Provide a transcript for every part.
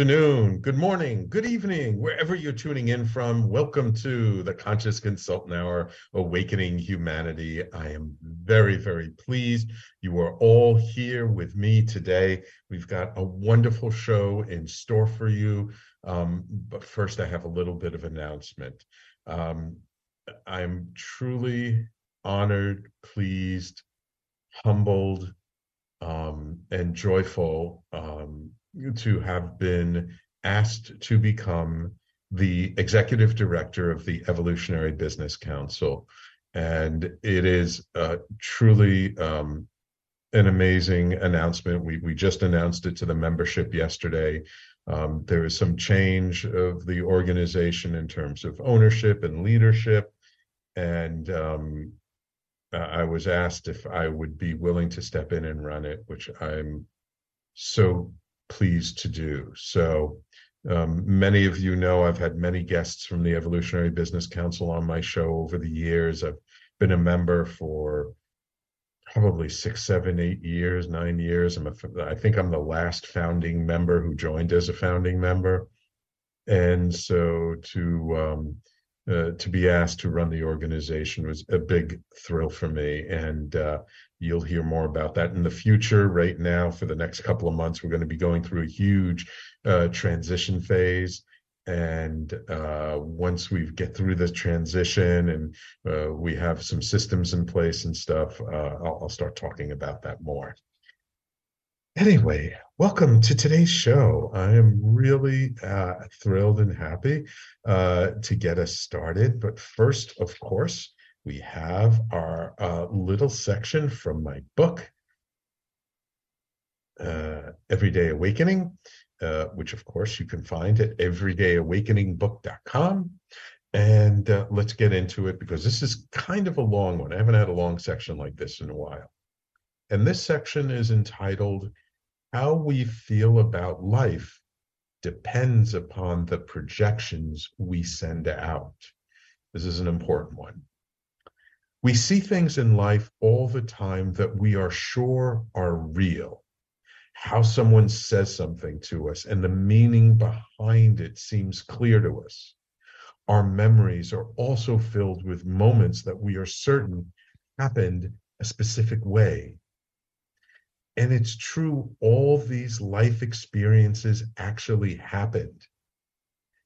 Afternoon, good morning, good evening, wherever you're tuning in from. Welcome to the Conscious Consultant Hour, Awakening Humanity. I am very, very pleased you are all here with me today. We've got a wonderful show in store for you. Um, but first, I have a little bit of announcement. Um, I'm truly honored, pleased, humbled, um, and joyful um, to have been asked to become the executive director of the Evolutionary Business Council. And it is uh, truly um, an amazing announcement. We, we just announced it to the membership yesterday. Um, there is some change of the organization in terms of ownership and leadership. And um, I was asked if I would be willing to step in and run it, which I'm so pleased to do. So, um, many of you know I've had many guests from the Evolutionary Business Council on my show over the years. I've been a member for probably six, seven, eight years, nine years. I'm a, I think I'm the last founding member who joined as a founding member. And so to um, uh, to be asked to run the organization was a big thrill for me. And uh, you'll hear more about that in the future. Right now, for the next couple of months, we're going to be going through a huge uh, transition phase. And uh, once we get through this transition and uh, we have some systems in place and stuff, I'll, I'll start talking about that more. Anyway, welcome to today's show. I am really uh, thrilled and happy uh, to get us started. But first, of course, we have our uh, little section from my book, uh, Everyday Awakening, uh, which, of course, you can find at everydayawakeningbook.com. And uh, let's get into it because this is kind of a long one. I haven't had a long section like this in a while. And this section is entitled How We Feel About Life Depends Upon the Projections We Send Out. This is an important one. We see things in life all the time that we are sure are real. How someone says something to us and the meaning behind it seems clear to us. Our memories are also filled with moments that we are certain happened a specific way and it's true, all these life experiences actually happened.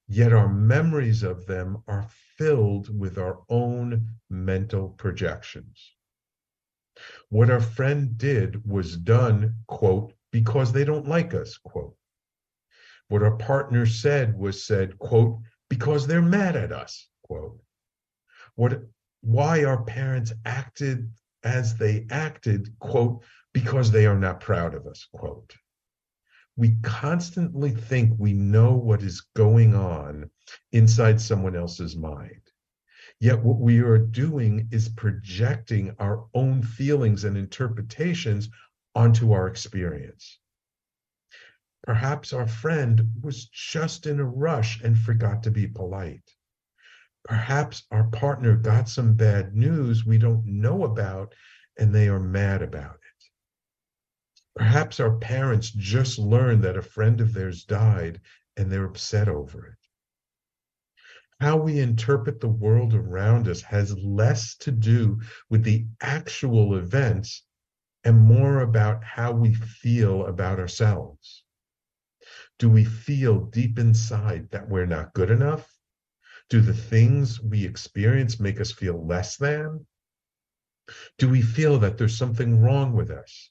Yet our memories of them are filled with our own mental projections. What our friend did was done, quote, because they don't like us, quote. What our partner said was said, quote, because they're mad at us, quote. What why our parents acted as they acted, quote, because they are not proud of us, quote. We constantly think we know what is going on inside someone else's mind. Yet what we are doing is projecting our own feelings and interpretations onto our experience. Perhaps our friend was just in a rush and forgot to be polite. Perhaps our partner got some bad news we don't know about and they are mad about it. Perhaps our parents just learned that a friend of theirs died and they're upset over it. How we interpret the world around us has less to do with the actual events and more about how we feel about ourselves. Do we feel deep inside that we're not good enough? Do the things we experience make us feel less than? Do we feel that there's something wrong with us?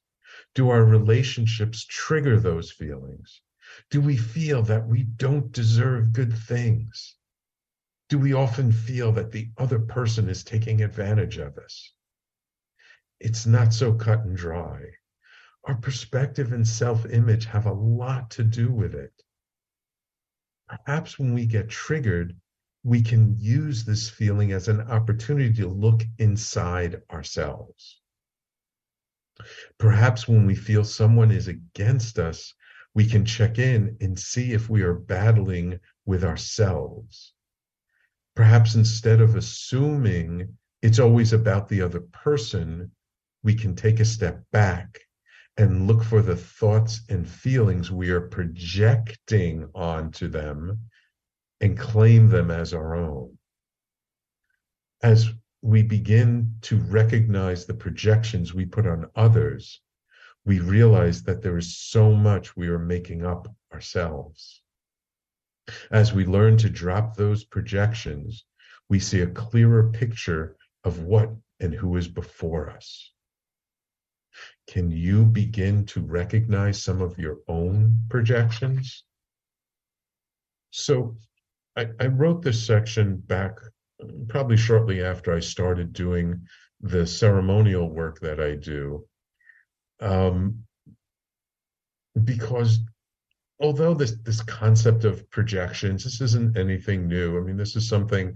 Do our relationships trigger those feelings? Do we feel that we don't deserve good things? Do we often feel that the other person is taking advantage of us? It's not so cut and dry. Our perspective and self image have a lot to do with it. Perhaps when we get triggered, we can use this feeling as an opportunity to look inside ourselves. Perhaps when we feel someone is against us, we can check in and see if we are battling with ourselves. Perhaps instead of assuming it's always about the other person, we can take a step back and look for the thoughts and feelings we are projecting onto them and claim them as our own. As we begin to recognize the projections we put on others, we realize that there is so much we are making up ourselves. As we learn to drop those projections, we see a clearer picture of what and who is before us. Can you begin to recognize some of your own projections? So, I, I wrote this section back probably shortly after I started doing the ceremonial work that I do. Um, because although this this concept of projections, this isn't anything new. I mean, this is something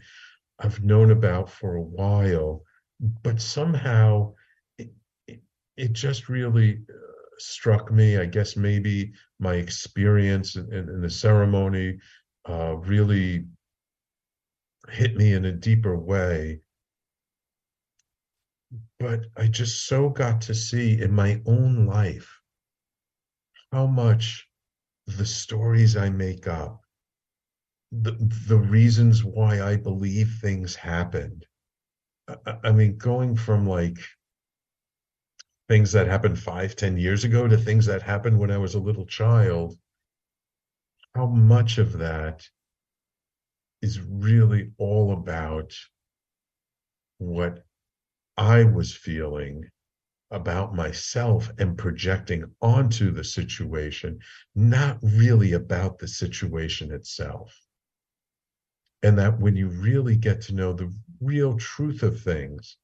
I've known about for a while, but somehow it, it, it just really uh, struck me. I guess maybe my experience in, in, in the ceremony uh, really hit me in a deeper way. But I just so got to see in my own life how much the stories I make up, the, the reasons why I believe things happened. I, I mean, going from like things that happened five, ten years ago to things that happened when I was a little child, how much of that is really all about what I was feeling about myself and projecting onto the situation, not really about the situation itself. And that when you really get to know the real truth of things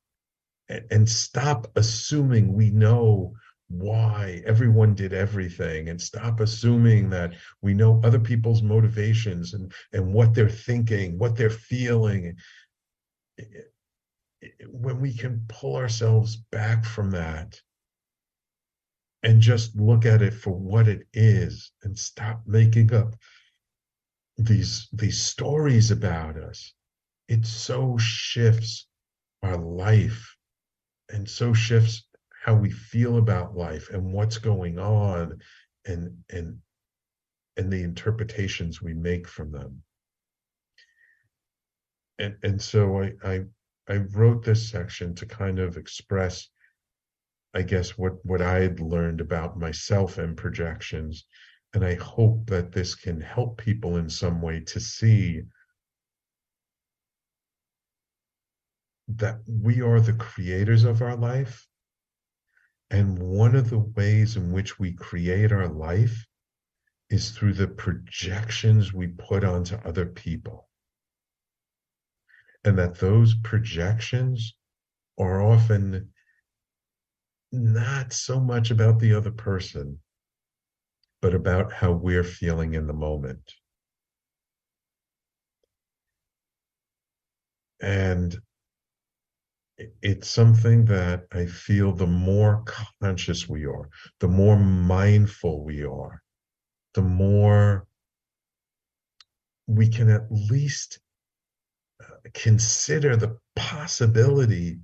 and, and stop assuming we know why everyone did everything and stop assuming that we know other people's motivations and and what they're thinking what they're feeling. When we can pull ourselves back from that and just look at it for what it is and stop making up these these stories about us it so shifts our life and so shifts how we feel about life and what's going on and and and the interpretations we make from them. And and so i i i wrote this section to kind of express i guess what what i had learned about myself and projections. And i hope that this can help people in some way to see that we are the creators of our life and one of the ways in which we create our life is through the projections we put onto other people. And that those projections are often not so much about the other person, but about how we're feeling in the moment. And it's something that I feel the more conscious we are, the more mindful we are, the more we can at least uh, consider the possibility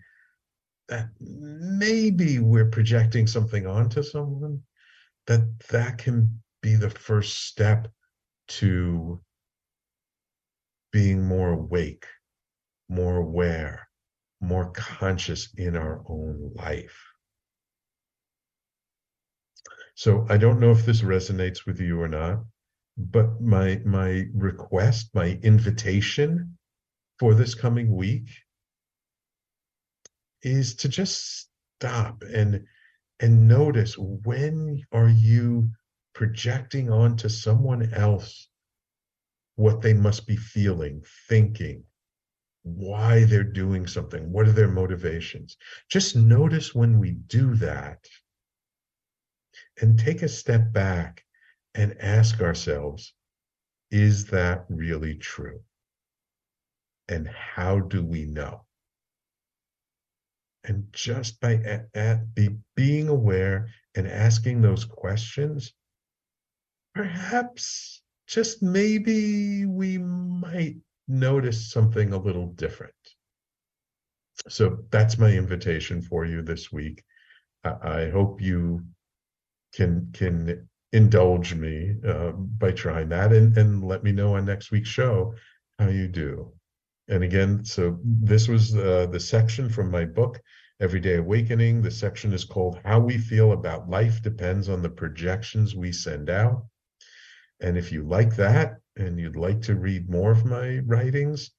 that maybe we're projecting something onto someone, that that can be the first step to being more awake, more aware more conscious in our own life. So I don't know if this resonates with you or not, but my my request, my invitation for this coming week is to just stop and and notice when are you projecting onto someone else what they must be feeling, thinking, why they're doing something, what are their motivations. Just notice when we do that and take a step back and ask ourselves, is that really true? And how do we know? And just by at, at be, being aware and asking those questions, perhaps just maybe we might notice something a little different. So that's my invitation for you this week. I, hope you can can indulge me uh, by trying that and, and let me know on next week's show how you do. And again, so this was uh, the section from my book, Everyday Awakening. The section is called How We Feel About Life Depends on the Projections We Send Out. And if you like that and you'd like to read more of my writings,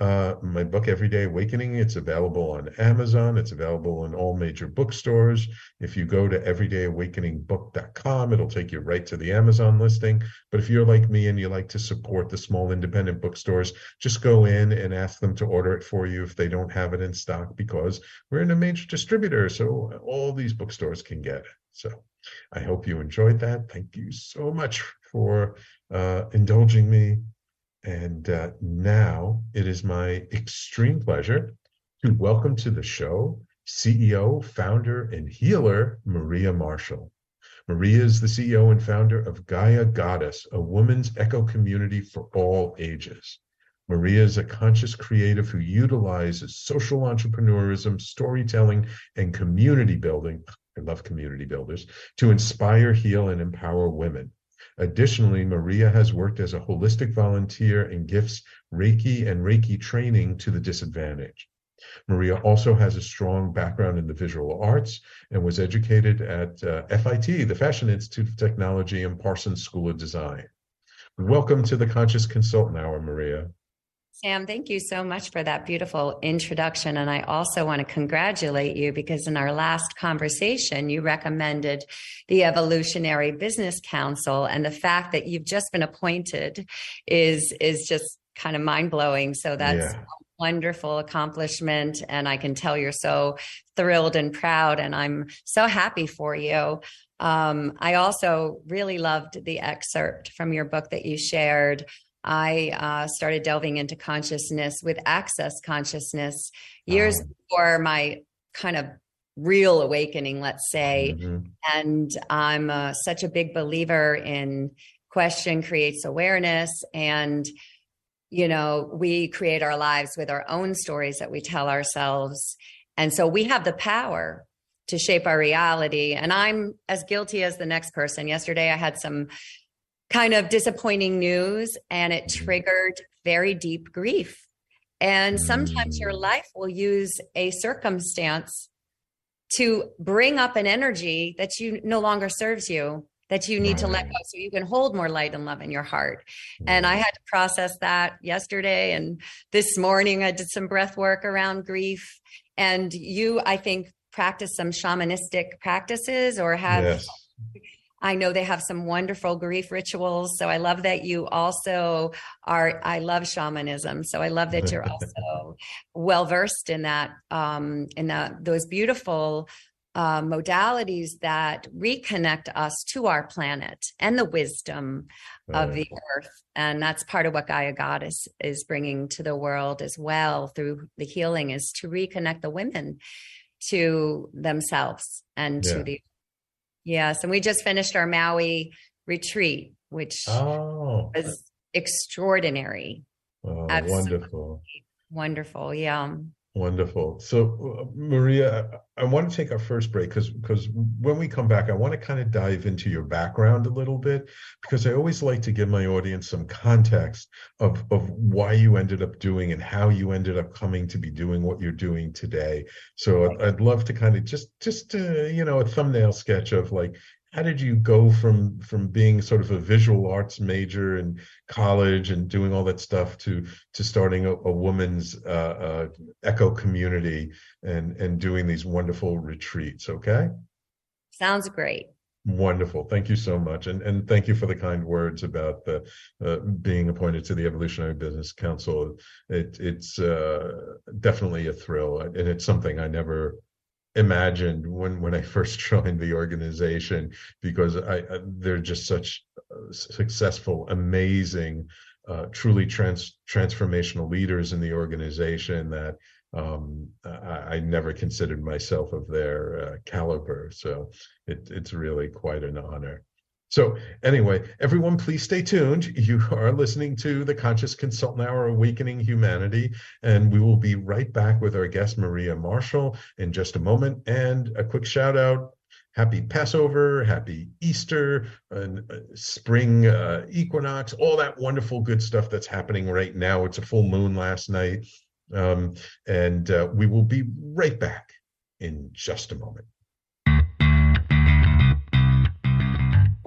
uh, my book, Everyday Awakening, it's available on Amazon. It's available in all major bookstores. If you go to everydayawakeningbook.com, it'll take you right to the Amazon listing. But if you're like me and you like to support the small independent bookstores, just go in and ask them to order it for you if they don't have it in stock because we're in a major distributor. So all these bookstores can get it. So I hope you enjoyed that. Thank you so much for uh, indulging me. And uh, now it is my extreme pleasure to welcome to the show CEO, founder, and healer, Maria Marshall. Maria is the CEO and founder of Gaia Goddess, a women's eco community for all ages. Maria is a conscious creative who utilizes social entrepreneurism, storytelling, and community building. I love community builders to inspire, heal, and empower women. Additionally, Maria has worked as a holistic volunteer and gifts Reiki and Reiki training to the disadvantaged. Maria also has a strong background in the visual arts and was educated at uh, FIT, the Fashion Institute of Technology, and Parsons School of Design. Welcome to the Conscious Consultant Hour, Maria. Sam, thank you so much for that beautiful introduction. And I also want to congratulate you because in our last conversation, you recommended the Evolutionary Business Council. And the fact that you've just been appointed is, is just kind of mind blowing. So that's yeah. a wonderful accomplishment. And I can tell you're so thrilled and proud. And I'm so happy for you. Um, I also really loved the excerpt from your book that you shared I uh, started delving into consciousness with access consciousness years oh. before my kind of real awakening, let's say. Mm-hmm. And I'm uh, such a big believer in question creates awareness. And, you know, we create our lives with our own stories that we tell ourselves. And so we have the power to shape our reality. And I'm as guilty as the next person. Yesterday, I had some kind of disappointing news and it triggered very deep grief. And sometimes your life will use a circumstance to bring up an energy that you no longer serves you that you need to let go so you can hold more light and love in your heart. And I had to process that yesterday and this morning I did some breath work around grief and you I think practice some shamanistic practices or have yes. I know they have some wonderful grief rituals. So I love that you also are, I love shamanism. So I love that you're also well versed in that, um, in that, those beautiful uh, modalities that reconnect us to our planet and the wisdom right. of the earth. And that's part of what Gaia Goddess is bringing to the world as well through the healing is to reconnect the women to themselves and yeah. to the Yes, and we just finished our Maui retreat, which oh. was extraordinary. Oh, wonderful. Wonderful. Yeah. Wonderful. So, uh, Maria, I, want to take our first break because because when we come back, I want to kind of dive into your background a little bit because I always like to give my audience some context of of why you ended up doing and how you ended up coming to be doing what you're doing today. So, I'd, I'd love to kind of just just uh, you know a thumbnail sketch of like how did you go from from being sort of a visual arts major in college and doing all that stuff to to starting a, a woman's uh, uh, eco community and and doing these wonderful retreats? Okay, sounds great. Wonderful. Thank you so much. And and thank you for the kind words about the uh, being appointed to the Evolutionary Business Council. It, it's uh, definitely a thrill. And it's something I never imagined when when I first joined the organization because I, I they're just such uh, successful, amazing, uh, truly trans transformational leaders in the organization that um, I, I, never considered myself of their uh, caliber. So it, it's really quite an honor. So, anyway, everyone, please stay tuned. You are listening to the Conscious Consultant Hour Awakening Humanity, and we will be right back with our guest, Maria Marshall, in just a moment. And a quick shout out happy Passover, happy Easter, and uh, spring uh, equinox, all that wonderful good stuff that's happening right now. It's a full moon last night. Um, and uh, we will be right back in just a moment.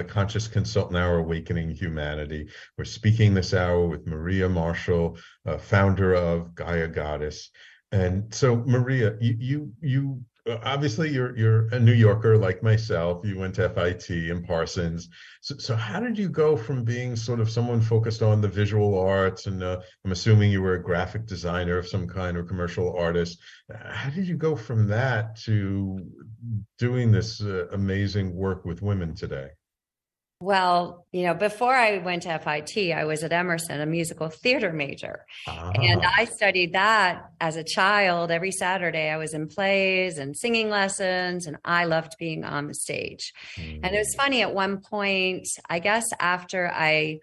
The Conscious Consultant Hour Awakening Humanity. We're speaking this hour with Maria Marshall, uh, founder of Gaia Goddess. And so, Maria, you you, you obviously you're you're a New Yorker like myself. You went to FIT and Parsons. So, so how did you go from being sort of someone focused on the visual arts, and uh, I'm assuming you were a graphic designer of some kind or commercial artist. How did you go from that to doing this uh, amazing work with women today? Well, you know, before I went to FIT, I was at Emerson, a musical theater major. Ah. And I studied that as a child. Every Saturday, I was in plays and singing lessons, and I loved being on the stage. Mm. And it was funny at one point, I guess after I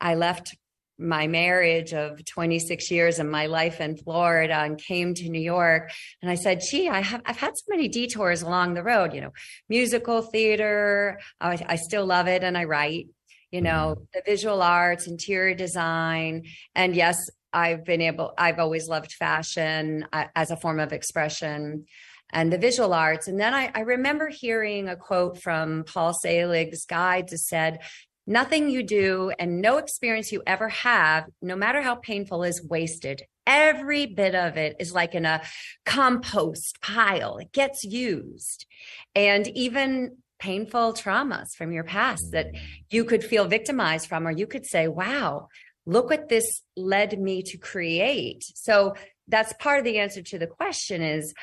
I left my marriage of 26 years and my life in Florida and came to New York. And I said, gee, I have, I've had so many detours along the road, you know, musical theater. I, I still love it and I write, you know, mm-hmm. the visual arts, interior design. And yes, I've been able, I've always loved fashion uh, as a form of expression and the visual arts. And then I, I remember hearing a quote from Paul Selig's guide that said, Nothing you do and no experience you ever have, no matter how painful, is wasted. Every bit of it is like in a compost pile. It gets used. And even painful traumas from your past that you could feel victimized from, or you could say, wow, look what this led me to create. So that's part of the answer to the question is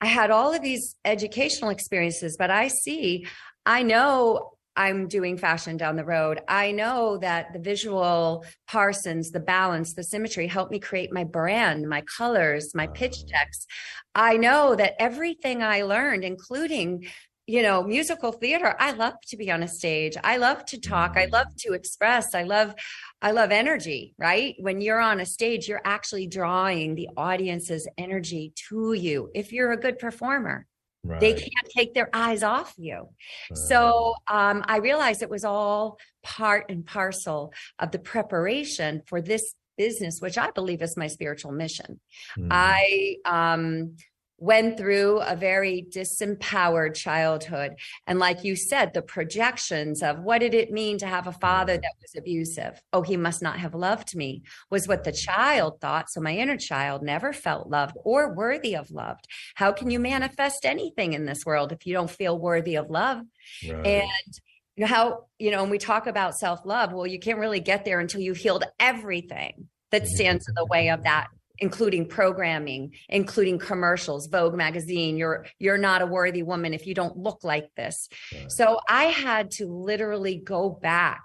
I had all of these educational experiences, but I see, I know I'm doing fashion down the road. I know that the visual parsons, the balance, the symmetry help me create my brand, my colors, my pitch decks. I know that everything I learned, including you know musical theater i love to be on a stage. I love to talk. I mm-hmm. love to express. I love i love energy right? When you're on a stage you're actually drawing the audience's energy to you if you're a good performer Right. They can't take their eyes off you. Right. So um, I realized it was all part and parcel of the preparation for this business, which I believe is my spiritual mission. Mm. I um, went through a very disempowered childhood. And like you said, the projections of what did it mean to have a father that was abusive? Oh, he must not have loved me was what the child thought. So my inner child never felt loved or worthy of love. How can you manifest anything in this world if you don't feel worthy of love? Right. And you know how, you know, when we talk about self love, well, you can't really get there until you've healed everything that mm-hmm. stands in the way of that including programming, including commercials, Vogue magazine, you're you're not a worthy woman if you don't look like this. Right. So I had to literally go back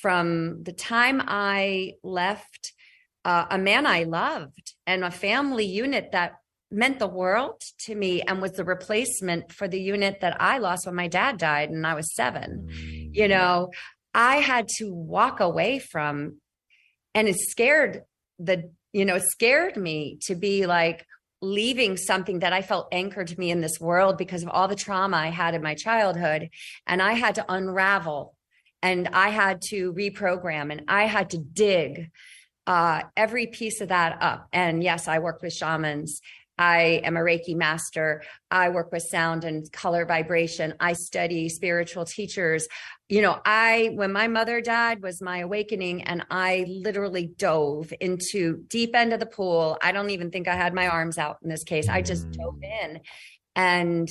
from the time I left uh, a man I loved and a family unit that meant the world to me and was the replacement for the unit that I lost when my dad died and I was 7. Mm. You know, I had to walk away from and it scared the you know, scared me to be like leaving something that I felt anchored to me in this world because of all the trauma I had in my childhood. And I had to unravel and I had to reprogram and I had to dig uh, every piece of that up. And yes, I worked with shamans I am a Reiki master. I work with sound and color vibration. I study spiritual teachers. You know, I, when my mother died, was my awakening, and I literally dove into deep end of the pool. I don't even think I had my arms out in this case. I just dove mm. in. And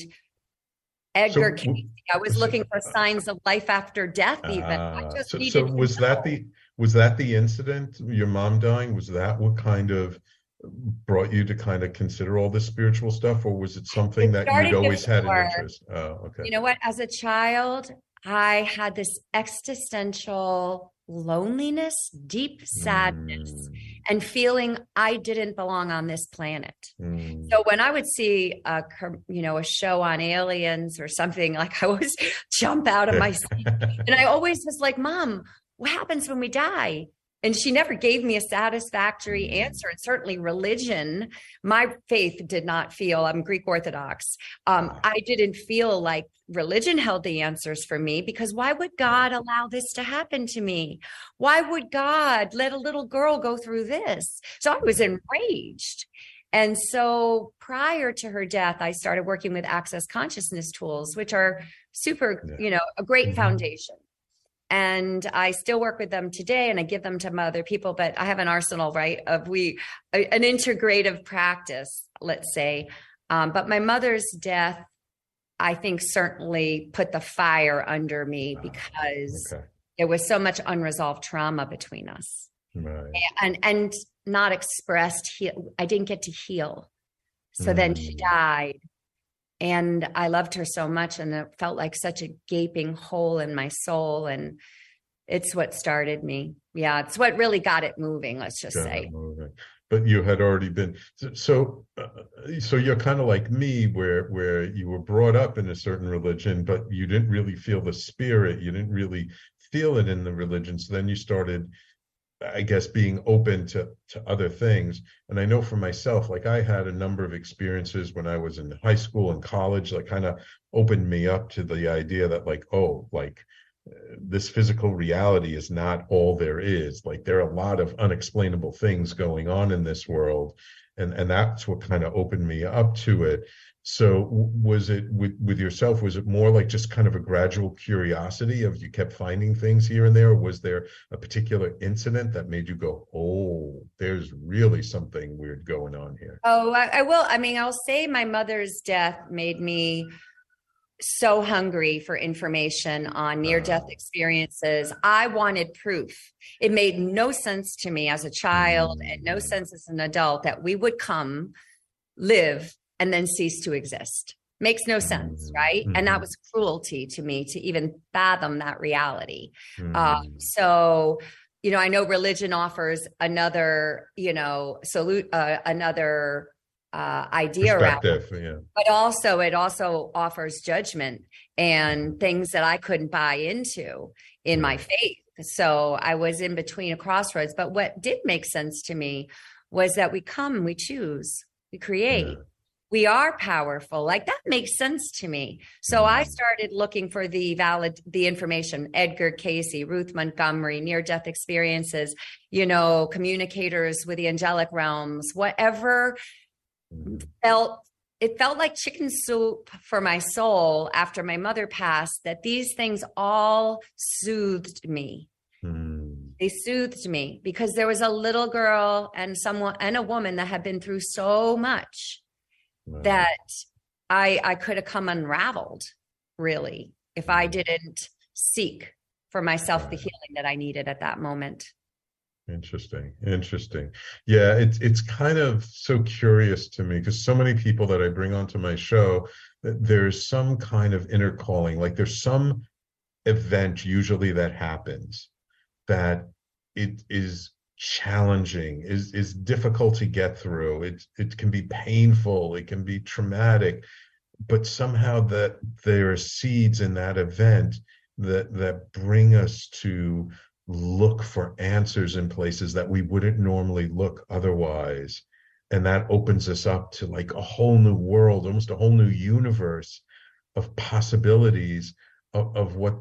Edgar so, Cayce, I was looking for signs of life after death, even. Uh, so, so was that the was that the incident? Your mom dying? Was that what kind of brought you to kind of consider all this spiritual stuff, or was it something it that you'd always before. had an interest? Oh, okay. You know what? As a child, I had this existential loneliness, deep sadness, mm. and feeling I didn't belong on this planet. Mm. So when I would see a you know a show on aliens or something, like I always jump out of my seat, and I always was like, "Mom, what happens when we die?" And she never gave me a satisfactory answer. And certainly religion my faith did not feel i'm greek orthodox um, i didn't feel like religion held the answers for me because why would god allow this to happen to me? Why would god let a little girl go through this? So i was enraged. And so prior to her death i started working with access consciousness tools which are super you know a great mm-hmm. foundation and I still work with them today and I give them to my other people, but I have an arsenal, right, of we, an integrative practice, let's say. Um, but my mother's death, I think certainly put the fire under me because okay. there was so much unresolved trauma between us. Right. And, and not expressed, heal. I didn't get to heal. So mm. then she mm. died and I loved her so much, and it felt like such a gaping hole in my soul. And it's what started me. Yeah, it's what really got it moving. Let's just got say. But you had already been so. Uh, so you're kind of like me, where where you were brought up in a certain religion, but you didn't really feel the spirit. You didn't really feel it in the religion. So then you started I guess being open to to other things. And I know for myself, like I had a number of experiences when I was in high school and college that kind of opened me up to the idea that like, oh, like this physical reality is not all there is. Like there are a lot of unexplainable things going on in this world. And and that's what kind of opened me up to it so was it with with yourself was it more like just kind of a gradual curiosity of you kept finding things here and there or was there a particular incident that made you go oh there's really something weird going on here oh I, I will i mean i'll say my mother's death made me so hungry for information on near death experiences. I wanted proof. It made no sense to me as a child and no mm. sense as an adult that we would come, live, and then cease to exist. Makes no sense, mm. right? Mm-hmm. And that mm-hmm. was cruelty to me to even fathom that reality. Mm-hmm. Uh, so, you know, I know religion offers another, you know, salute, uh, another uh, idea around it. Yeah. But also, it also offers judgment and things that I couldn't buy into in my faith. So I was in between a crossroads. But what did make sense to me was that we come, we choose, we create. Yeah. We are powerful. Like that makes sense to me. So I started looking for the valid, the information. Edgar Cayce Ruth Montgomery, near death experiences, you know, communicators with the angelic realms, whatever felt it felt like chicken soup for my soul after my mother passed that these things all soothed me mm. they soothed me because there was a little girl and someone and a woman that had been through so much wow. that i i could have come unraveled really if i hmm. didn't seek for myself the healing that i needed at that moment Interesting. Interesting. Yeah, it's it's kind of so curious to me because so many people that I bring onto my show, there's some kind of inner calling, like there's some event usually that happens that it is challenging, is is difficult to get through. It it can be painful, it can be traumatic, but somehow that there are seeds in that event that that bring us to look for answers in places that we wouldn't normally look otherwise and that opens us up to like a whole new world almost a whole new universe of possibilities of, of what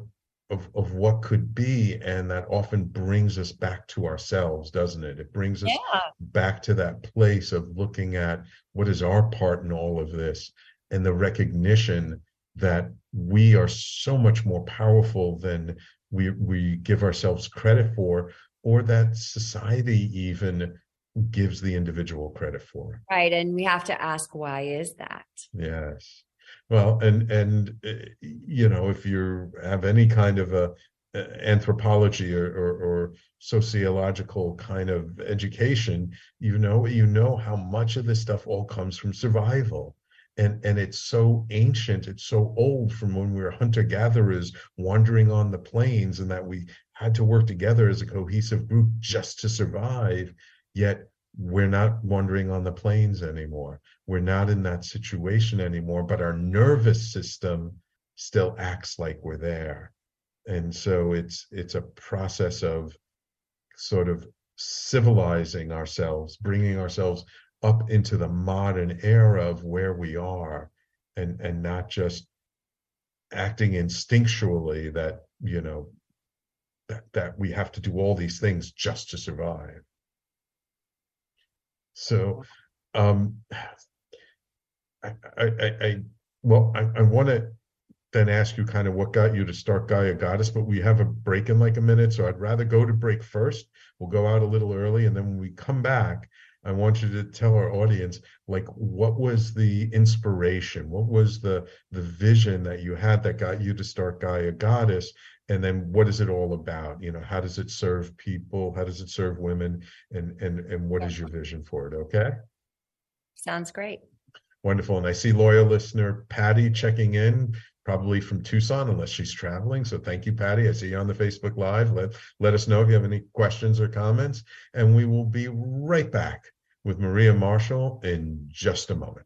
of, of what could be and that often brings us back to ourselves doesn't it? It brings us yeah. back to that place of looking at what is our part in all of this and the recognition that we are so much more powerful than we we give ourselves credit for or that society even gives the individual credit for. Right and we have to ask why is that? Yes well and and eh, you know if you have any kind of a anthropology or, or, or, sociological kind of education you know you know how much of this stuff all comes from survival. And and it's so ancient it's so old from when we were hunter gatherers wandering on the plains and that we had to work together as a cohesive group just to survive yet we're not wandering on the plains anymore we're not in that situation anymore but our nervous system still acts like we're there. And so it's it's a process of sort of civilizing ourselves bringing ourselves up into the modern era of where we are and and not just acting instinctually that you know that that we have to do all these things just to survive. So um i i i, well i, I want to then ask you kind of what got you to start Gaia Goddess, but we have a break in like a minute. So I'd rather go to break first. We'll go out a little early. And then when we come back, I want you to tell our audience like what was the inspiration? What was the the vision that you had that got you to start Gaia Goddess? And then what is it all about? You know, how does it serve people? How does it serve women? And and and what is your vision for it? Okay. Sounds great. Wonderful. And I see loyal listener Patty checking in probably from Tucson, unless she's traveling. So thank you, Patty. I see you on the Facebook Live. Let, let us know if you have any questions or comments. And we will be right back with Maria Marshall in just a moment.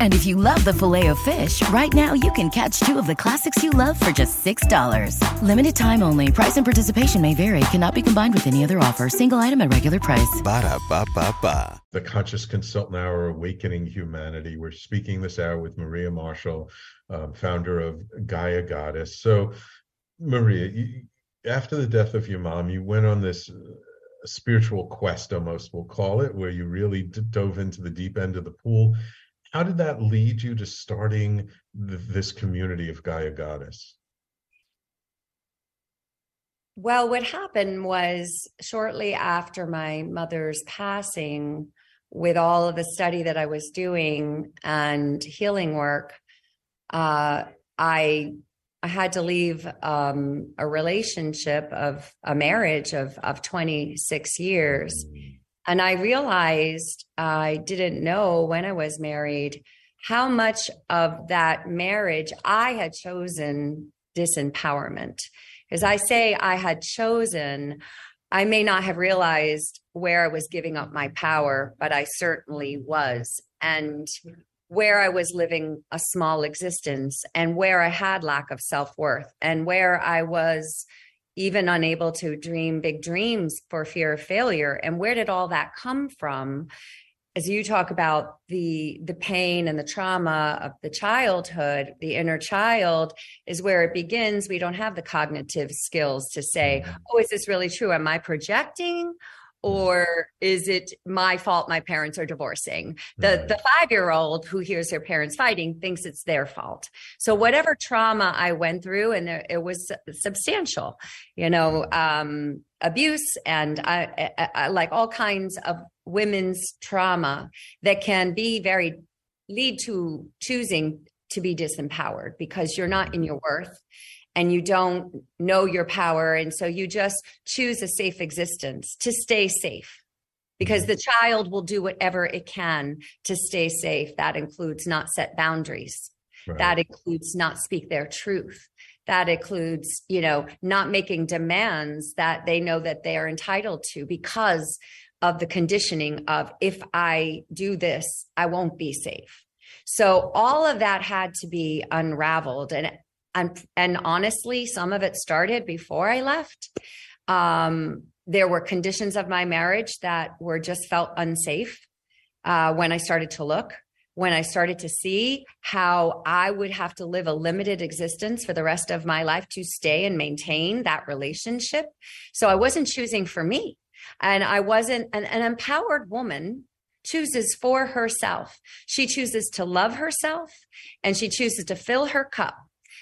And if you love the Filet-O-Fish, right now you can catch two of the classics you love for just $6. Limited time only. Price and participation may vary. Cannot be combined with any other offer. Single item at regular price. Ba da ba ba ba. the Conscious Consultant Hour Awakening Humanity. We're speaking this hour with Maria Marshall, um, founder of Gaia Goddess. So, Maria, you, after the death of your mom, you went on this uh, spiritual quest, almost we'll call it, where you really d- dove into the deep end of the pool. How did that lead you to starting th- this community of Gaia Goddess? Well, what happened was shortly after my mother's passing, with all of the study that I was doing and healing work, uh, I I had to leave um, a relationship of a marriage of of 26 years, and I realized I didn't know when I was married how much of that marriage I had chosen disempowerment. As I say, I had chosen, I may not have realized where I was giving up my power, but I certainly was. And where I was living a small existence and where I had lack of self worth and where I was even unable to dream big dreams for fear of failure. And where did all that come from? As you talk about the the pain and the trauma of the childhood, the inner child is where it begins. We don't have the cognitive skills to say, mm-hmm. "Oh, is this really true? Am I projecting?" Or is it my fault my parents are divorcing? The the 5 year old who hears their parents fighting thinks it's their fault. So whatever trauma i went through and there, it was substantial you know um, abuse and I, I, I like all kinds of women's trauma that can be very lead to choosing to be disempowered because you're not in your worth and you don't know your power. And so you just choose a safe existence to stay safe because mm-hmm. the child will do whatever it can to stay safe. That includes not set boundaries. Right. That includes not speak their truth. That includes, you know, not making demands that they know that they are entitled to because of the conditioning of if I do this, I won't be safe. So all of that had to be unraveled. And and and honestly, some of it started before I left. Um, there were conditions of my marriage that were just felt unsafe uh, when I started to look. When I started to see how I would have to live a limited existence for the rest of my life to stay and maintain that relationship. So I wasn't choosing for me. And I wasn't an, an empowered woman chooses for herself. She chooses to love herself and she chooses to fill her cup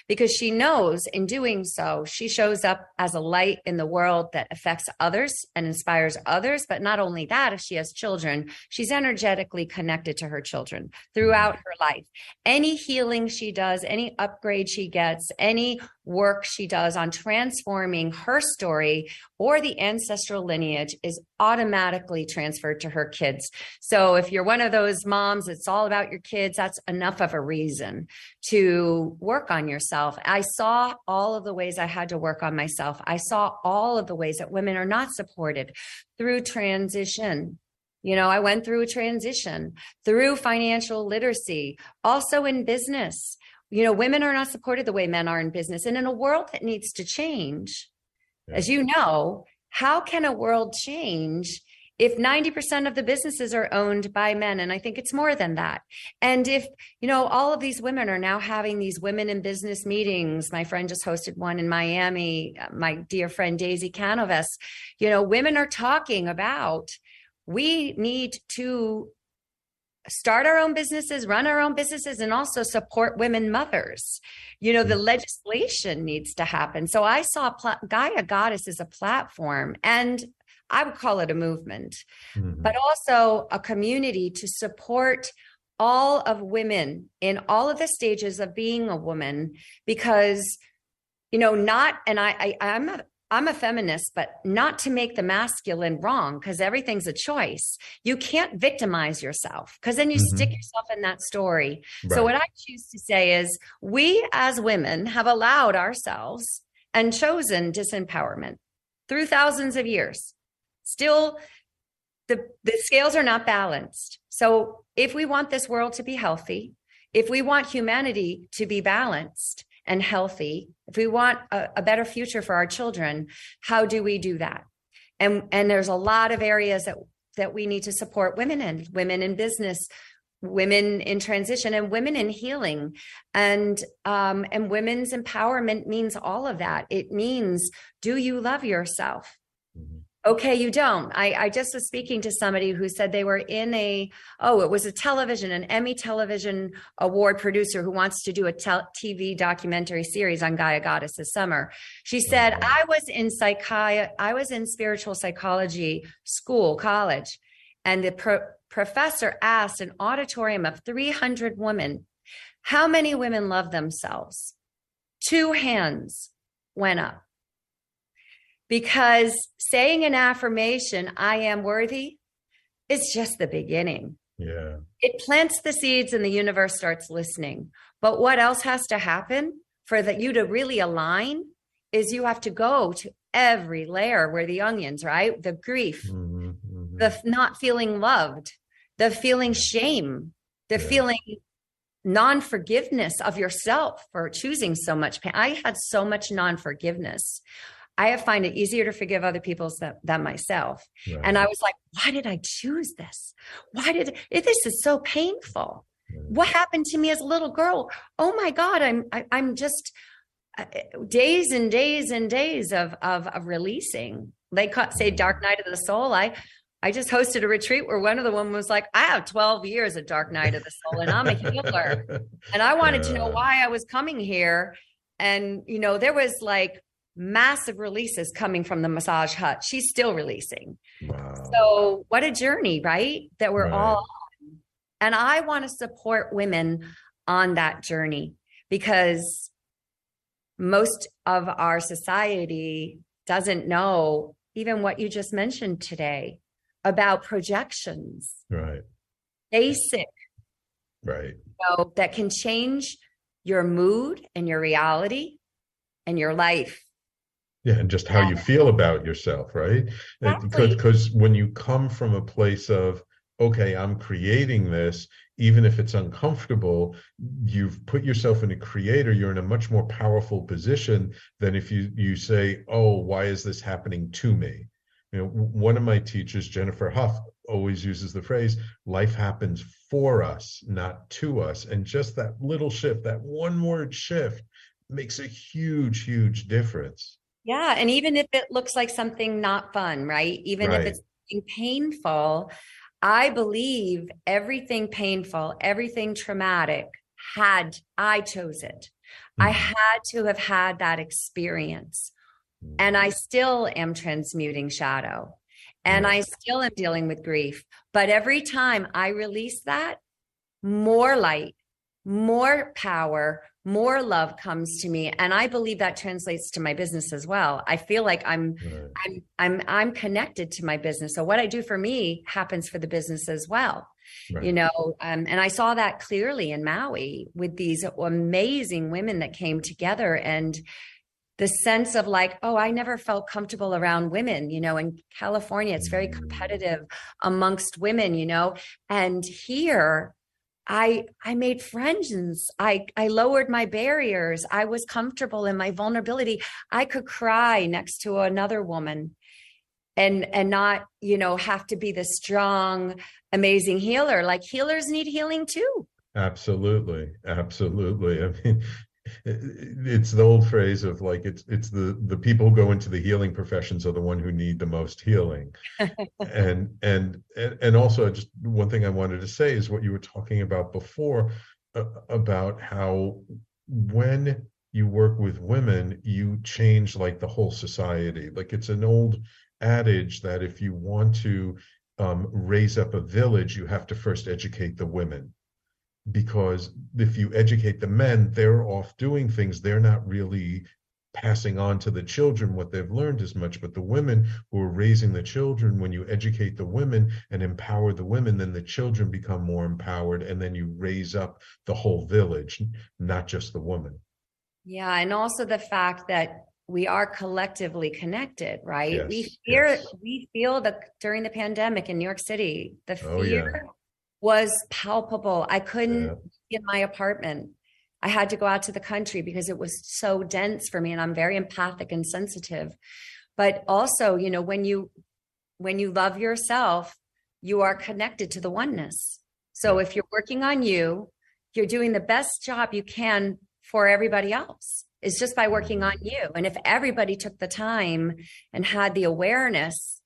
because she knows in doing so, she shows up as a light in the world that affects others and inspires others. But not only that, if she has children, she's energetically connected to her children throughout her life. Any healing she does, any upgrade she gets, any work she does on transforming her story or the ancestral lineage is automatically transferred to her kids. So if you're one of those moms, it's all about your kids, that's enough of a reason to work on yourself. I saw all of the ways I had to work on myself. I saw all of the ways that women are not supported through transition. You know, I went through a transition through financial literacy, also in business. You know, women are not supported the way men are in business. And in a world that needs to change, as you know, how can a world change if 90% of the businesses are owned by men? And i think it's more than that. And if you know all of these women are now having these women in business meetings my friend just hosted one in miami uh, my dear friend daisy canovas you know women are talking about we need to start our own businesses, run our own businesses, and also support women mothers. You know, the mm. legislation needs to happen. So I saw Pla- Gaia Goddess as a platform, and I would call it a movement, mm-hmm. but also a community to support all of women in all of the stages of being a woman because you know not and i, I i'm a I'm a feminist, but not to make the masculine wrong because everything's a choice. You can't victimize yourself because then you mm-hmm. stick yourself in that story. Right. So, what I choose to say is we as women have allowed ourselves and chosen disempowerment through thousands of years. Still, the, the scales are not balanced. So, if we want this world to be healthy, if we want humanity to be balanced, and healthy, if we want a, a better future for our children, how do we do that? And and there's a lot of areas that that we need to support women in, women in business, women in transition and women in healing. And um and women's empowerment means all of that. It means do you love yourself okay you don't. I, I just was speaking to somebody who said they were in a oh it was a television an emmy television award producer who wants to do a tel- tv documentary series on gaia goddess this summer. She said mm-hmm. i was in psychi i was in spiritual psychology school college and the pro- professor asked an auditorium of 300 women how many women love themselves? Two hands went up because saying an affirmation, I am worthy, is just the beginning. Yeah. It plants the seeds and the universe starts listening. But what else has to happen for that you to really align is you have to go to every layer where the onions, right? The grief, mm-hmm, mm-hmm. the not feeling loved, the feeling shame, the yeah. feeling non forgiveness of yourself for choosing so much pain. I had so much non forgiveness. I have find it easier to forgive other people than, than myself. Right. And I was like, why did I choose this? Why did this is so painful? Right. What happened to me as a little girl? Oh my God, I'm I, am i am just uh, days and days and days of of, of releasing. They call, say dark night of the soul. I I just hosted a retreat where one of the women was like, I have 12 years of dark night of the soul and I'm a healer. and I wanted to know why I was coming here. And, you know, there was like massive releases coming from the massage hut. She's still releasing. Wow. So, what a journey, right? That we're right. all on. And I want to support women on that journey because most of our society doesn't know even what you just mentioned today about projections. Right. Basic. Right. So that can change your mood and your reality and your life yeah and just how you feel about yourself right because because when you come from a place of okay, I'm creating this, even if it's uncomfortable, you've put yourself in a creator, you're in a much more powerful position than if you you say, oh, why is this happening to me? You know, one of my teachers, Jennifer huff always uses the phrase, life happens for us, not to us. And just that little shift, that one word shift makes a huge, huge difference. Yeah. And even if it looks like something not fun, right? Even right. if it's painful, I believe everything painful, everything traumatic had, I chose it. Mm-hmm. I had to have had that experience. And I still am transmuting shadow and I still am dealing with grief. But every time I release that, more light, more power, more love comes to me and i believe that translates to my business as well i feel like i'm right. i'm i'm i'm connected to my business so what i do for me happens for the business as well right. you know um, and i saw that clearly in maui with these amazing women that came together and the sense of like oh i never felt comfortable around women you know in california it's very mm. competitive amongst women you know and here I I made friends. I I lowered my barriers. I was comfortable in my vulnerability. I could cry next to another woman and and not, you know, have to be the strong amazing healer. Like healers need healing too. Absolutely. Absolutely. I mean, it's the old phrase of like it's it's the the people who go into the healing professions are the one who need the most healing. And and and also just one thing i wanted to say is what you were talking about before uh, about how when you work with women you change like the whole society. Like it's an old adage that if you want to um, raise up a village you have to first educate the women because if you educate the men, they're off doing things. They're not really passing on to the children what they've learned as much. But the women who are raising the children, when you educate the women and empower the women, then the children become more empowered. And then you raise up the whole village, not just the woman. Yeah. And also the fact that we are collectively connected, right? Yes, we fear, yes. we feel that during the pandemic in New York City, the fear oh, yeah was palpable. I couldn't yeah. be in my apartment. I had to go out to the country because it was so dense for me and I'm very empathic and sensitive. But also, you know, when you when you love yourself, you are connected to the oneness. So if you're working on you, you're doing the best job you can for everybody else. Is just by working mm-hmm. on you. And if everybody took the time and had the awareness,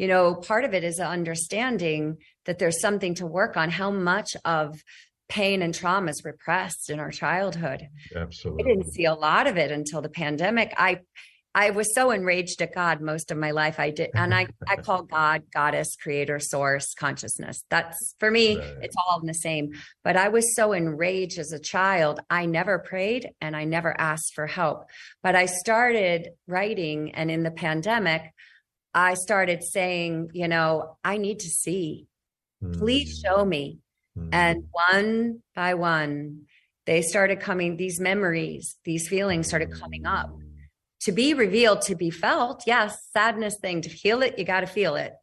you know, part of it is understanding that there's something to work on how much of pain and trauma is repressed in our childhood. Absolutely i didn't see a lot of it until the pandemic. I i was so enraged at god most of my life. I did and i i call god goddess creator source consciousness. That's for me right. it's all in the same. But i was so enraged as a child i never prayed and i never asked for help. But i started writing and in the pandemic i started saying you know i need to see Please mm. show me. Mm. And one by one, they started coming, these memories, these feelings started coming up to be revealed, to be felt. Yes, sadness thing, to feel it, you got to feel it.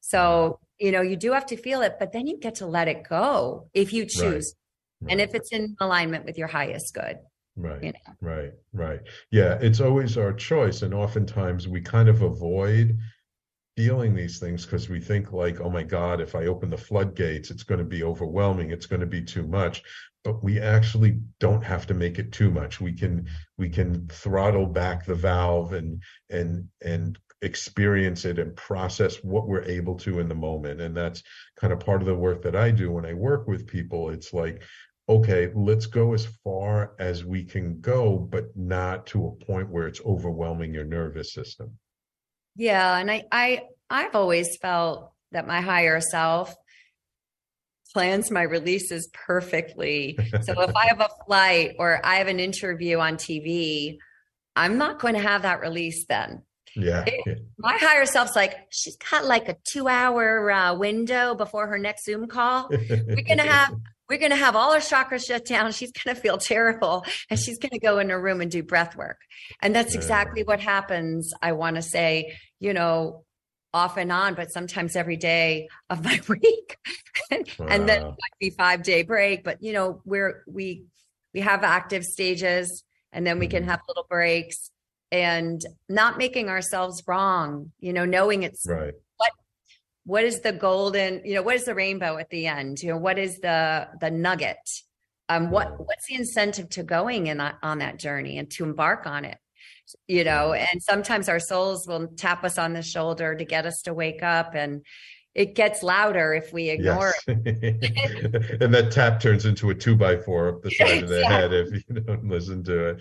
So, you know, you do have to feel it, but then you get to let it go if you choose. Right. Right. And if it's in alignment with your highest good. Right. You know? Right. Right. Yeah. It's always our choice. And oftentimes we kind of avoid feeling these things because we think like oh my god if i open the floodgates it's going to be overwhelming it's going to be too much but we actually don't have to make it too much we can we can throttle back the valve and and and experience it and process what we're able to in the moment and that's kind of part of the work that i do when i work with people it's like okay let's go as far as we can go but not to a point where it's overwhelming your nervous system yeah, and I I I've always felt that my higher self plans my releases perfectly. So if I have a flight or I have an interview on TV, I'm not going to have that release then. Yeah. It, my higher self's like, she's got like a two hour uh, window before her next Zoom call. We're going to have we're going to have all her chakras shut down. She's going to feel terrible and she's going to go in her room and do breath work. And that's exactly what happens. I want to say, you know, off and on, but sometimes every day of my week. and then it might be five day break. But you know, we're we we have active stages and then we can mm-hmm. have little breaks and not making ourselves wrong, you know, knowing it's right. What is the golden, you know, what is the rainbow at the end? You know, what is the the nugget? Um, what what's the incentive to going in on that journey and to embark on it? you know and sometimes our souls will tap us on the shoulder to get us to wake up and it gets louder if we ignore yes. it and that tap turns into a two by four up the side of the head if you don't listen to it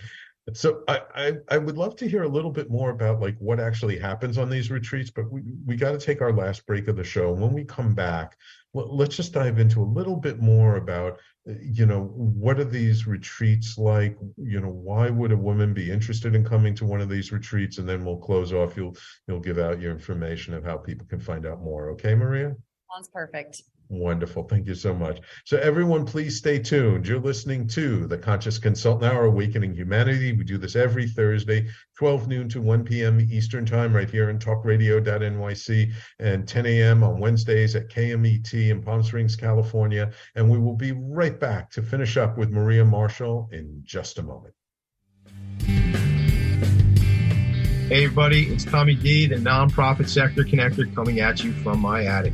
so I, I, I would love to hear a little bit more about like what actually happens on these retreats, but we we got to take our last break of the show. When we come back, let's just dive into a little bit more about uh, you know what are these retreats like? You know why would a woman be interested in coming to one of these retreats? And then we'll close off. You'll you'll give out your information of how people can find out more. Okay maria? Sounds perfect Wonderful. Thank you so much. So, everyone, please stay tuned. You're listening to the Conscious Consultant Hour Awakening Humanity. We do this every Thursday, 12 noon to 1 p.m. Eastern Time, right here in talkradio.nyc, and 10 a.m. on Wednesdays at KMET in Palm Springs, California. And we will be right back to finish up with Maria Marshall in just a moment. Hey, everybody, it's Tommy D, the nonprofit sector connector, coming at you from my attic.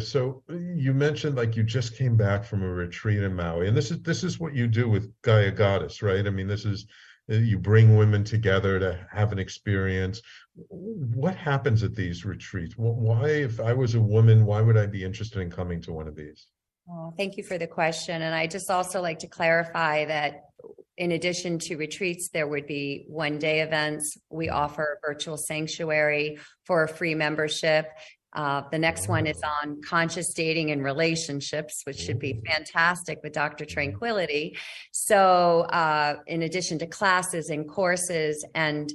So you mentioned like you just came back from a retreat in Maui, and this is this is what you do with Gaia Goddess, right? I mean, this is uh, you bring women together to have an experience. What happens at these retreats? Why, if I was a woman, why would I be interested in coming to one of these? Thank you for the question, and I just also like to clarify that in addition to retreats, there would be one day events. We offer virtual sanctuary for a free membership. Uh, the next one is on conscious dating and relationships, which should be fantastic with Dr. Tranquility. So, uh, in addition to classes and courses and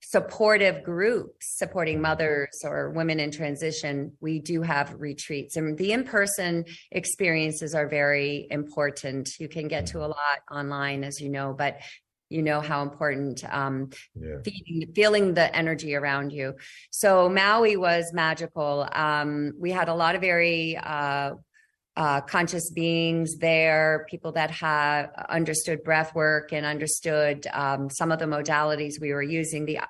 supportive groups supporting mothers or women in transition, we do have retreats. And the in person experiences are very important. You can get to a lot online, as you know, but you know how important um, yeah. feeling, feeling the energy around you. So Maui was magical. Um, we had a lot of very uh, uh, conscious beings there, people that had understood breath work and understood um, some of the modalities we were using. The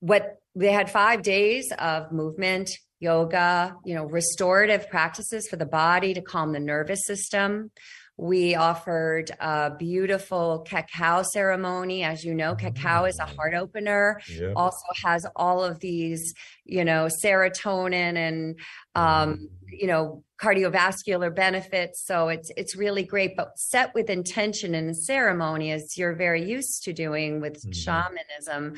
what they had five days of movement, yoga, you know, restorative practices for the body to calm the nervous system We offered a beautiful cacao ceremony. As you know, cacao is a Mm. heart opener, Yep. also has all of these, you know, serotonin and, um, you know, cardiovascular benefits. So it's, it's really great, but set with intention and ceremony as you're very used to doing with Mhm. shamanism.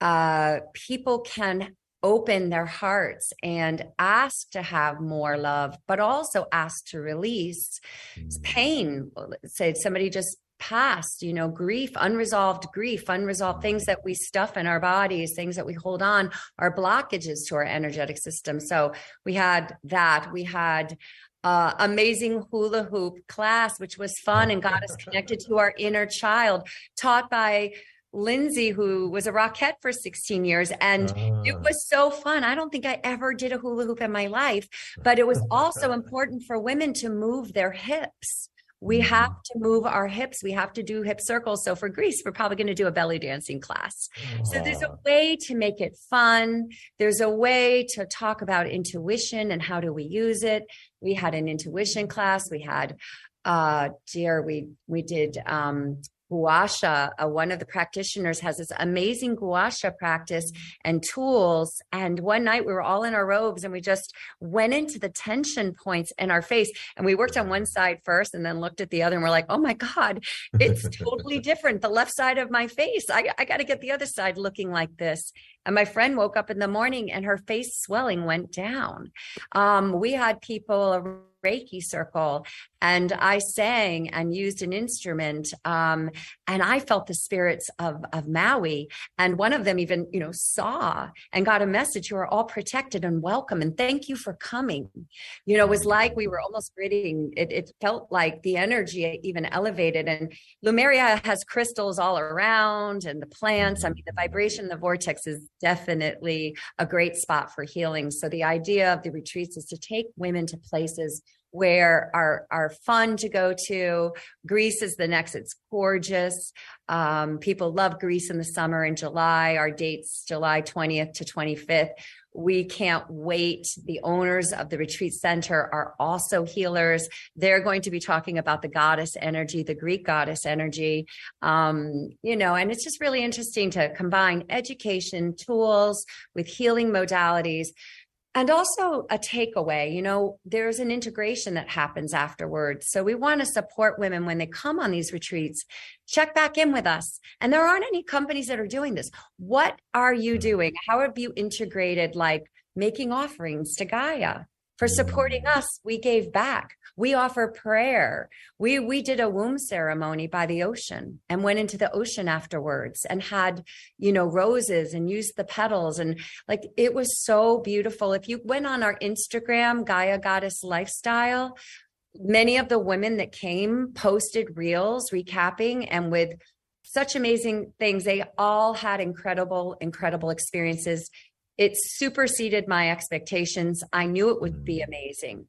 Uh, people can open their hearts and ask to have more love, but also ask to release Mm. pain. Say somebody just passed, you know, grief, unresolved grief, unresolved things that we stuff in our bodies, things that we hold on, are blockages to our energetic system. So we had that. We had uh, amazing hula hoop class, which was fun and got us connected to our inner child, taught by Lindsay, who was a Rockette for 16 years. And it Ah. was so fun. I don't think I ever did a hula hoop in my life, but it was also important for women to move their hips. We have to move our hips. We have to do hip circles. So for Greece, we're probably going to do a belly dancing class. So there's a way to make it fun. There's a way to talk about intuition and how do we use it. We had an intuition class. We had, uh, dear, we, we did, um, gua sha. Uh, one of the practitioners has this amazing gua sha practice and tools. And one night we were all in our robes and we just went into the tension points in our face. And we worked on one side first and then looked at the other and we're like, oh my God, it's totally different. The left side of my face. I, I got to get the other side looking like this. And my friend woke up in the morning and her face swelling went down. Um, we had people Reiki circle and I sang and used an instrument. Um, and I felt the spirits of, of Maui. And one of them even, you know, saw and got a message. You are all protected and welcome. And thank you for coming. You know, it was like we were almost reading. It, it felt like the energy even elevated. And Lumeria has crystals all around and the plants. I mean, the vibration, the vortex is definitely a great spot for healing. So the idea of the retreats is to take women to places where are are fun to go to. Greece is the next. It's gorgeous. Um, people love Greece in the summer in July. Our dates July 20th to 25th. We can't wait. The owners of the retreat center are also healers. They're going to be talking about the goddess energy, the Greek goddess energy. Um, you know, and it's just really interesting to combine education tools with healing modalities and also a takeaway you know there's an integration that happens afterwards. So we want to support women when they come on these retreats. Check back in with us. And there aren't any companies that are doing this. What are you doing? How have you integrated like making offerings to gaia for supporting us we gave back. We offer prayer. We we did a womb ceremony by the ocean and went into the ocean afterwards and had you know roses and used the petals. And like it was so beautiful. If you went on our instagram gaia goddess lifestyle many of the women that came posted reels recapping and with such amazing things. They all had incredible incredible experiences it superseded my expectations. I knew it would be amazing.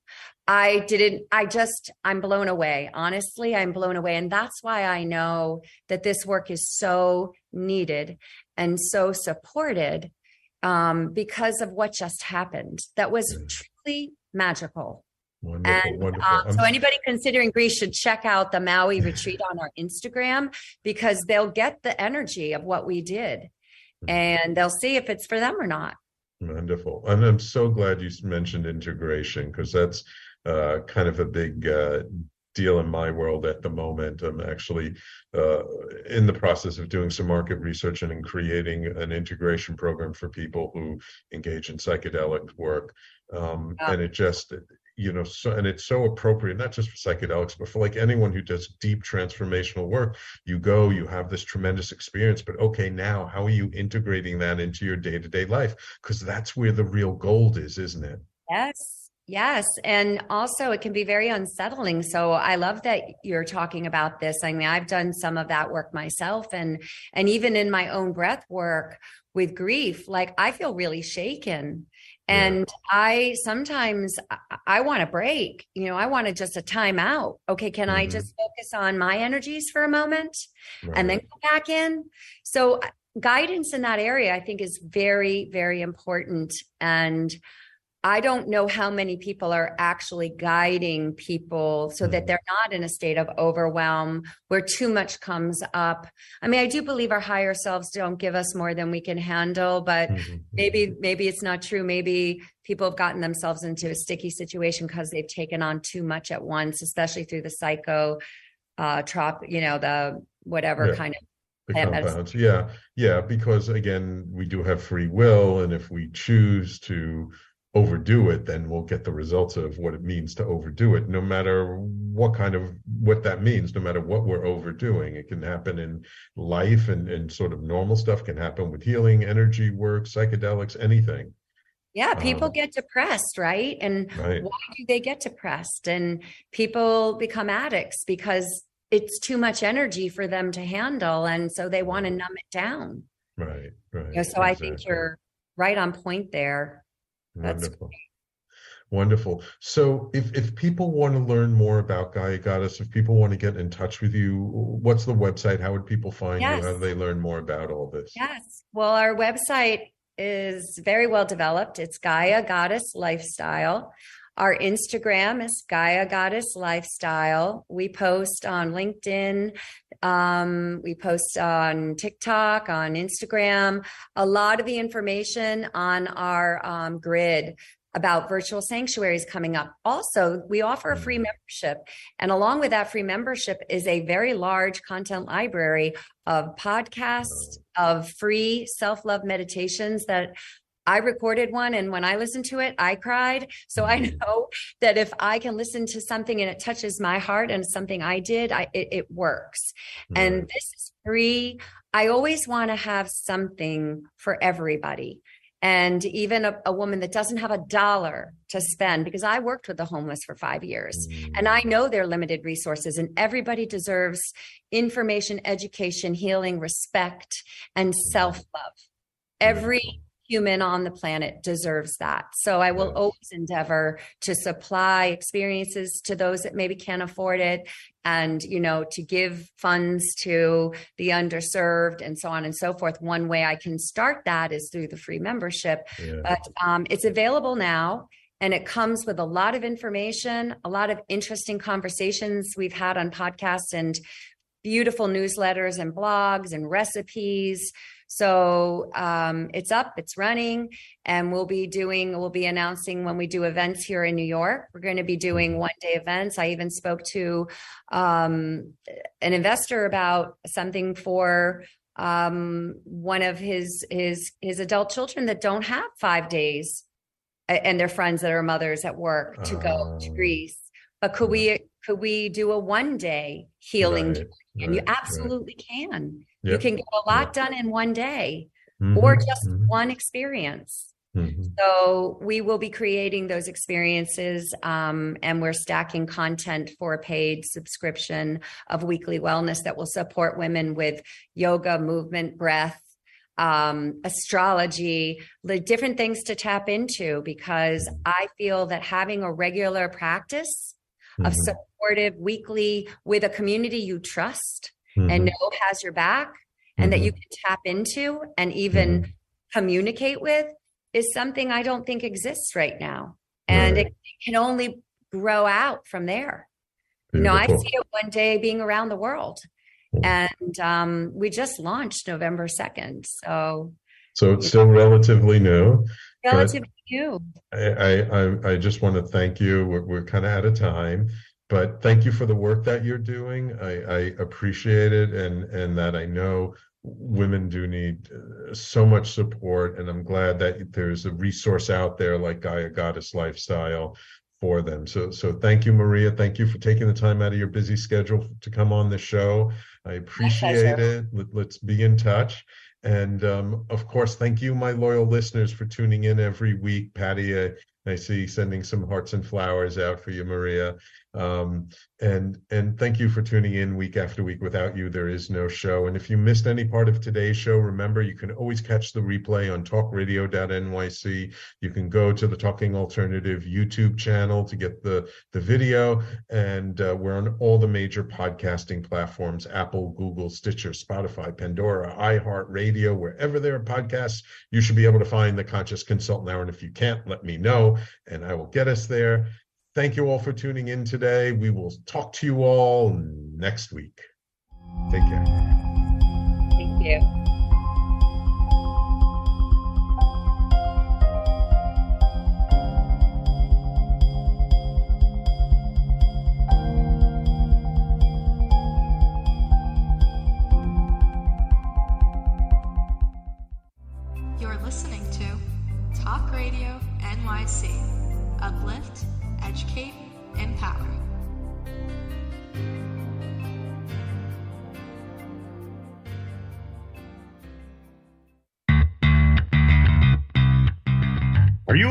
I didn't, I just, I'm blown away. Honestly, I'm blown away. And that's why I know that this work is so needed and so supported um, because of what just happened. That was truly magical. Wonderful, and wonderful. um, so anybody considering Greece should check out the Maui retreat on our Instagram because they'll get the energy of what we did and they'll see if it's for them or not. Wonderful. And I'm so glad you mentioned integration because that's uh, kind of a big uh, deal in my world at the moment. I'm actually uh, in the process of doing some market research and in creating an integration program for people who engage in psychedelic work. Um, Yeah. And it just, you know, so, and it's so appropriate, not just for psychedelics, but for like anyone who does deep transformational work. You go, you have this tremendous experience, but okay, now how are you integrating that into your day to day life? Because that's where the real gold is, isn't it? Yes. Yes. And also it can be very unsettling. So I love that you're talking about this. I mean, I've done some of that work myself and and even in my own breath work with grief, like I feel really shaken. And I sometimes I, I want a break. You know, I want to just a time out. Okay, can I Mhm. just focus on my energies for a moment and then go back in? So guidance in that area I think is very very important and I don't know how many people are actually guiding people so that they're not in a state of overwhelm where too much comes up. I mean, I do believe our higher selves don't give us more than we can handle, but maybe maybe it's not true. Maybe people have gotten themselves into a sticky situation because they've taken on too much at once, especially through the psycho uh trop, you know, the whatever Yeah. kind of the plant medicine. compounds. Yeah, yeah, because again, we do have free will, and if we choose to overdo it, then we'll get the results of what it means to overdo it, no matter what kind of what that means, no matter what we're overdoing. It can happen in life and, and sort of normal stuff can happen with healing, energy work, psychedelics, anything. Yeah, people Um, get depressed, right? And Right. why do they get depressed? And people become addicts because it's too much energy for them to handle. And so they want to numb it down. Right, right. You know, so I think you're right on point there. Wonderful. Wonderful. So if if people want to learn more about Gaia Goddess, if people want to get in touch with you, what's the website? How would people find you? How do they learn more about all this? Yes. Well, our website is very well developed. It's Gaia Goddess Lifestyle. Our Instagram is Gaia Goddess Lifestyle. We post on LinkedIn. Um, we post on TikTok, on Instagram. A lot of the information on our um, grid about virtual sanctuaries coming up. Also, we offer a free membership. And along with that free membership is a very large content library of podcasts, of free self love meditations that I recorded one. And when I listened to it, I cried. So I mm. know that if I can listen to something and it touches my heart and something I did, I, it, it works. And this is free. I always want to have something for everybody. And even a, a woman that doesn't have a dollar to spend, because I worked with the homeless for five years and I mm. know their limited resources, and everybody deserves information, education, healing, respect, and mm. self love. Every human on the planet deserves that. So I will always endeavor to supply experiences to those that maybe can't afford it and you know to give funds to the underserved and so on and so forth. One way I can start that is through the free membership. Yeah. But um, it's available now and it comes with a lot of information, a lot of interesting conversations we've had on podcasts and beautiful newsletters and blogs and recipes. So um, it's up, it's running, and we'll be doing, we'll be announcing when we do events here in New York. We're going to be doing one day events. I even spoke to um, an investor about something for um, one of his his his adult children that don't have five days, and their friends that are mothers at work to go to Oh. Greece. But could we could we do a one day healing? Right, and you right, right. absolutely can. You can get a lot done in one day Mhm, or just mhm, one experience. mhm. So we will be creating those experiences, um, and we're stacking content for a paid subscription of weekly wellness that will support women with yoga, movement, breath, um, astrology, the different things to tap into. Because I feel that having a regular practice of Mhm. supportive weekly with a community you trust Mhm. and know has your back and that you can tap into and even communicate with is something I don't think exists right now. And it, it can only grow out from there. You know, I see it one day being around the world. And um, we just launched November 2nd. So So it's still relatively new. relatively I, I, I- I just want to thank you. We're, we're kind of out of time, but thank you for the work that you're doing. I, I appreciate it, and and that I know women do need uh, so much support, and I'm glad that there's a resource out there like Gaia Goddess Lifestyle for them. So so thank you, Maria. Thank you for taking the time out of your busy schedule to come on the show. I appreciate it. Let, let's be in touch. And um, of course, thank you, my loyal listeners, for tuning in every week. Patty, uh, I see sending some hearts and flowers out for you, Maria. Um, and and thank you for tuning in week after week. Without you, there is no show. And if you missed any part of today's show, remember you can always catch the replay on talkradio.nyc. You can go to the Talking Alternative YouTube channel to get the the video, and uh, we're on all the major podcasting platforms: Apple, Google, Stitcher, Spotify, Pandora, iHeartRadio. Wherever there are podcasts, you should be able to find the Conscious Consultant Hour. And if you can't, let me know, and I will get us there. Thank you all for tuning in today. We will talk to you all next week. Take care. Thank you.